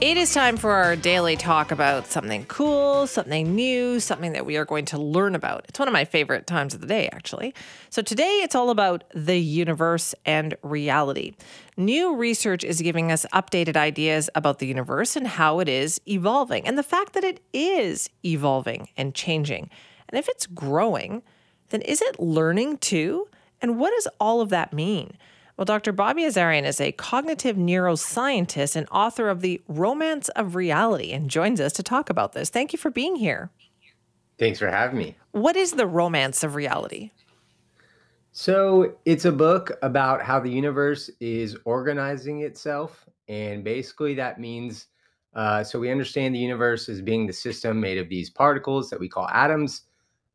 It is time for our daily talk about something cool, something new, something that we are going to learn about. It's one of my favorite times of the day, actually. So today it's all about the universe and reality. New research is giving us updated ideas about the universe and how it is evolving, and the fact that it is evolving and changing. And if it's growing, then is it learning too? And what does all of that mean? Well, Dr. Bobby Azarian is a cognitive neuroscientist and author of The Romance of Reality and joins us to talk about this. Thank you for being here. Thanks for having me. What is The Romance of Reality? So, it's a book about how the universe is organizing itself. And basically, that means uh, so we understand the universe as being the system made of these particles that we call atoms.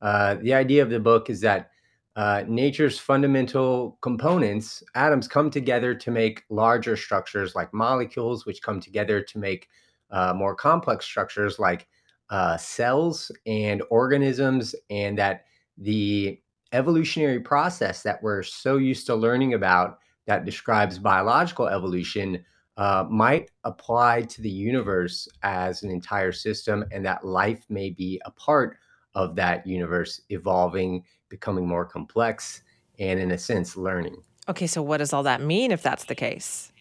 Uh, the idea of the book is that uh, nature's fundamental components, atoms, come together to make larger structures like molecules, which come together to make uh, more complex structures like uh, cells and organisms, and that the evolutionary process that we're so used to learning about that describes biological evolution uh, might apply to the universe as an entire system, and that life may be a part of that universe evolving becoming more complex and in a sense learning. Okay, so what does all that mean if that's the case?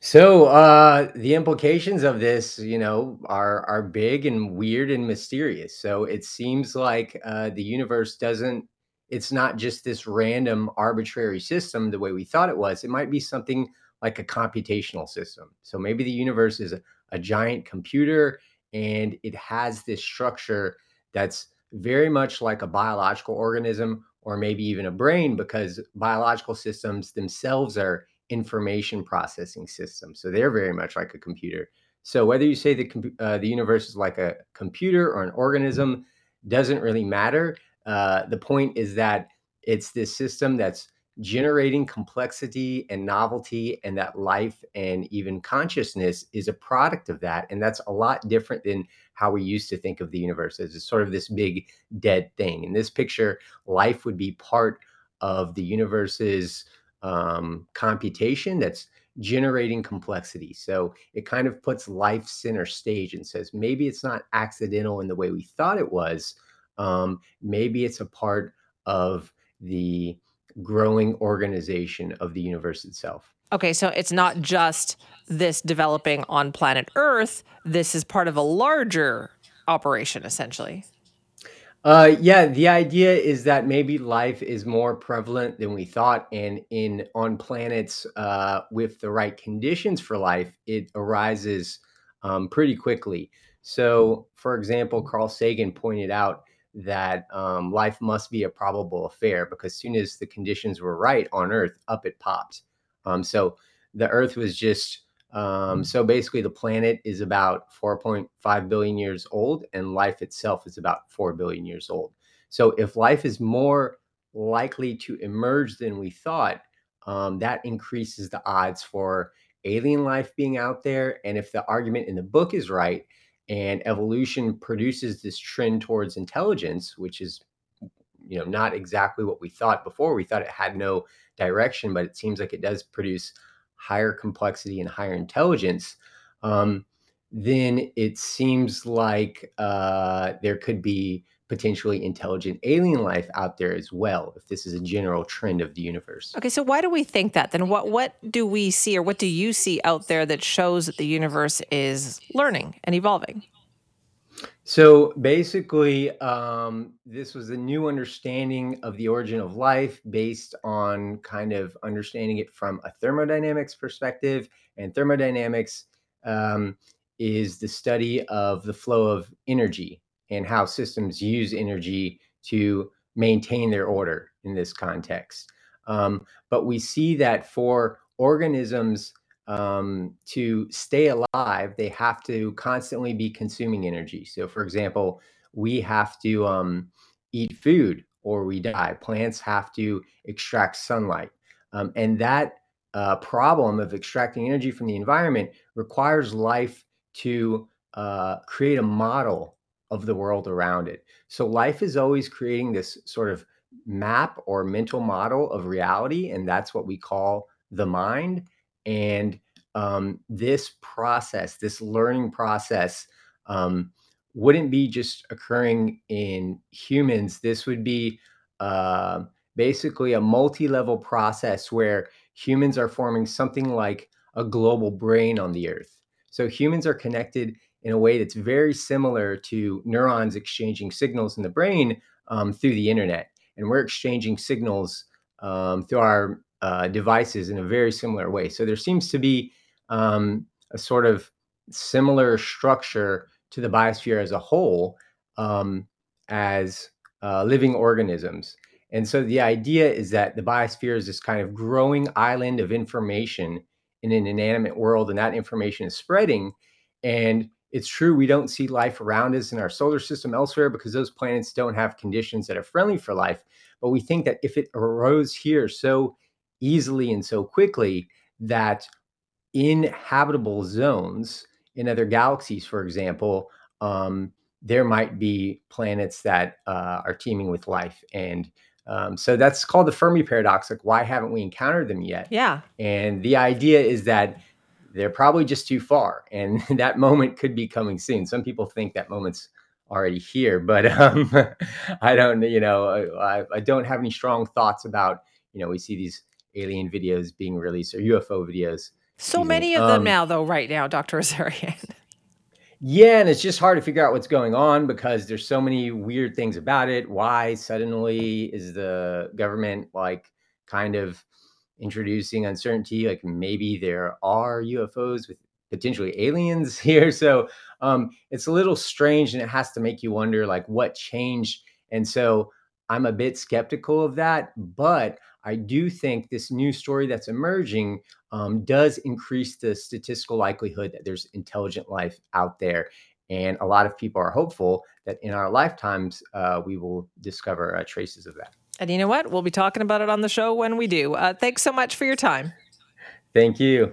so uh the implications of this you know are are big and weird and mysterious. So it seems like uh the universe doesn't it's not just this random arbitrary system the way we thought it was. It might be something like a computational system. So maybe the universe is a, a giant computer and it has this structure that's very much like a biological organism or maybe even a brain because biological systems themselves are information processing systems. So they're very much like a computer. So whether you say the uh, the universe is like a computer or an organism doesn't really matter. Uh, the point is that it's this system that's generating complexity and novelty and that life and even consciousness is a product of that and that's a lot different than how we used to think of the universe as sort of this big dead thing. In this picture life would be part of the universe's um, computation that's generating complexity. So it kind of puts life center stage and says maybe it's not accidental in the way we thought it was um, maybe it's a part of the growing organization of the universe itself. Okay, so it's not just this developing on planet Earth. This is part of a larger operation, essentially. Uh, yeah, the idea is that maybe life is more prevalent than we thought, and in on planets uh, with the right conditions for life, it arises um, pretty quickly. So, for example, Carl Sagan pointed out that um, life must be a probable affair because as soon as the conditions were right on Earth, up it popped. Um, so the Earth was just um, so basically the planet is about 4.5 billion years old, and life itself is about 4 billion years old. So if life is more likely to emerge than we thought, um, that increases the odds for alien life being out there. And if the argument in the book is right, and evolution produces this trend towards intelligence which is you know not exactly what we thought before. We thought it had no direction but it seems like it does produce higher complexity and higher intelligence. Um, then it seems like uh, there could be potentially intelligent alien life out there as well if this is a general trend of the universe. Okay so why do we think that then? What what do we see or what do you see out there that shows that the universe is learning and evolving? So basically um, this was a new understanding of the origin of life based on kind of understanding it from a thermodynamics perspective. And thermodynamics um, is the study of the flow of energy and how systems use energy to maintain their order in this context. Um, but we see that for organisms um, to stay alive, they have to constantly be consuming energy. So, for example, we have to um, eat food or we die. Plants have to extract sunlight. Um, and that uh, problem of extracting energy from the environment requires life to uh, create a model of the world around it. So life is always creating this sort of map or mental model of reality, and that's what we call the mind. And um, this process, this learning process, um, wouldn't be just occurring in humans. This would be uh, basically a multi level process where humans are forming something like a global brain on the earth. So humans are connected in a way that's very similar to neurons exchanging signals in the brain um, through the internet. And we're exchanging signals um, through our uh, devices in a very similar way. So there seems to be um, a sort of similar structure to the biosphere as a whole um, as uh, living organisms. And so the idea is that the biosphere is this kind of growing island of information in an inanimate world, and that information is spreading. And it's true, we don't see life around us in our solar system elsewhere because those planets don't have conditions that are friendly for life. But we think that if it arose here so easily and so quickly, that in habitable zones in other galaxies, for example, um, there might be planets that uh, are teeming with life. And um, so that's called the Fermi paradox. Like, why haven't we encountered them yet? Yeah. And the idea is that they're probably just too far, and that moment could be coming soon. Some people think that moment's already here, but um, I don't. You know, I, I don't have any strong thoughts about. You know, we see these alien videos being released or UFO videos. So many of them um, now, though, right now, Dr. Azarian. Yeah, and it's just hard to figure out what's going on because there's so many weird things about it. Why suddenly is the government like kind of introducing uncertainty? Like maybe there are UFOs with potentially aliens here. So um, it's a little strange and it has to make you wonder like what changed. And so I'm a bit skeptical of that, but I do think this new story that's emerging um, does increase the statistical likelihood that there's intelligent life out there. And a lot of people are hopeful that in our lifetimes, uh, we will discover uh, traces of that. And you know what? We'll be talking about it on the show when we do. Uh, thanks so much for your time. Thank you.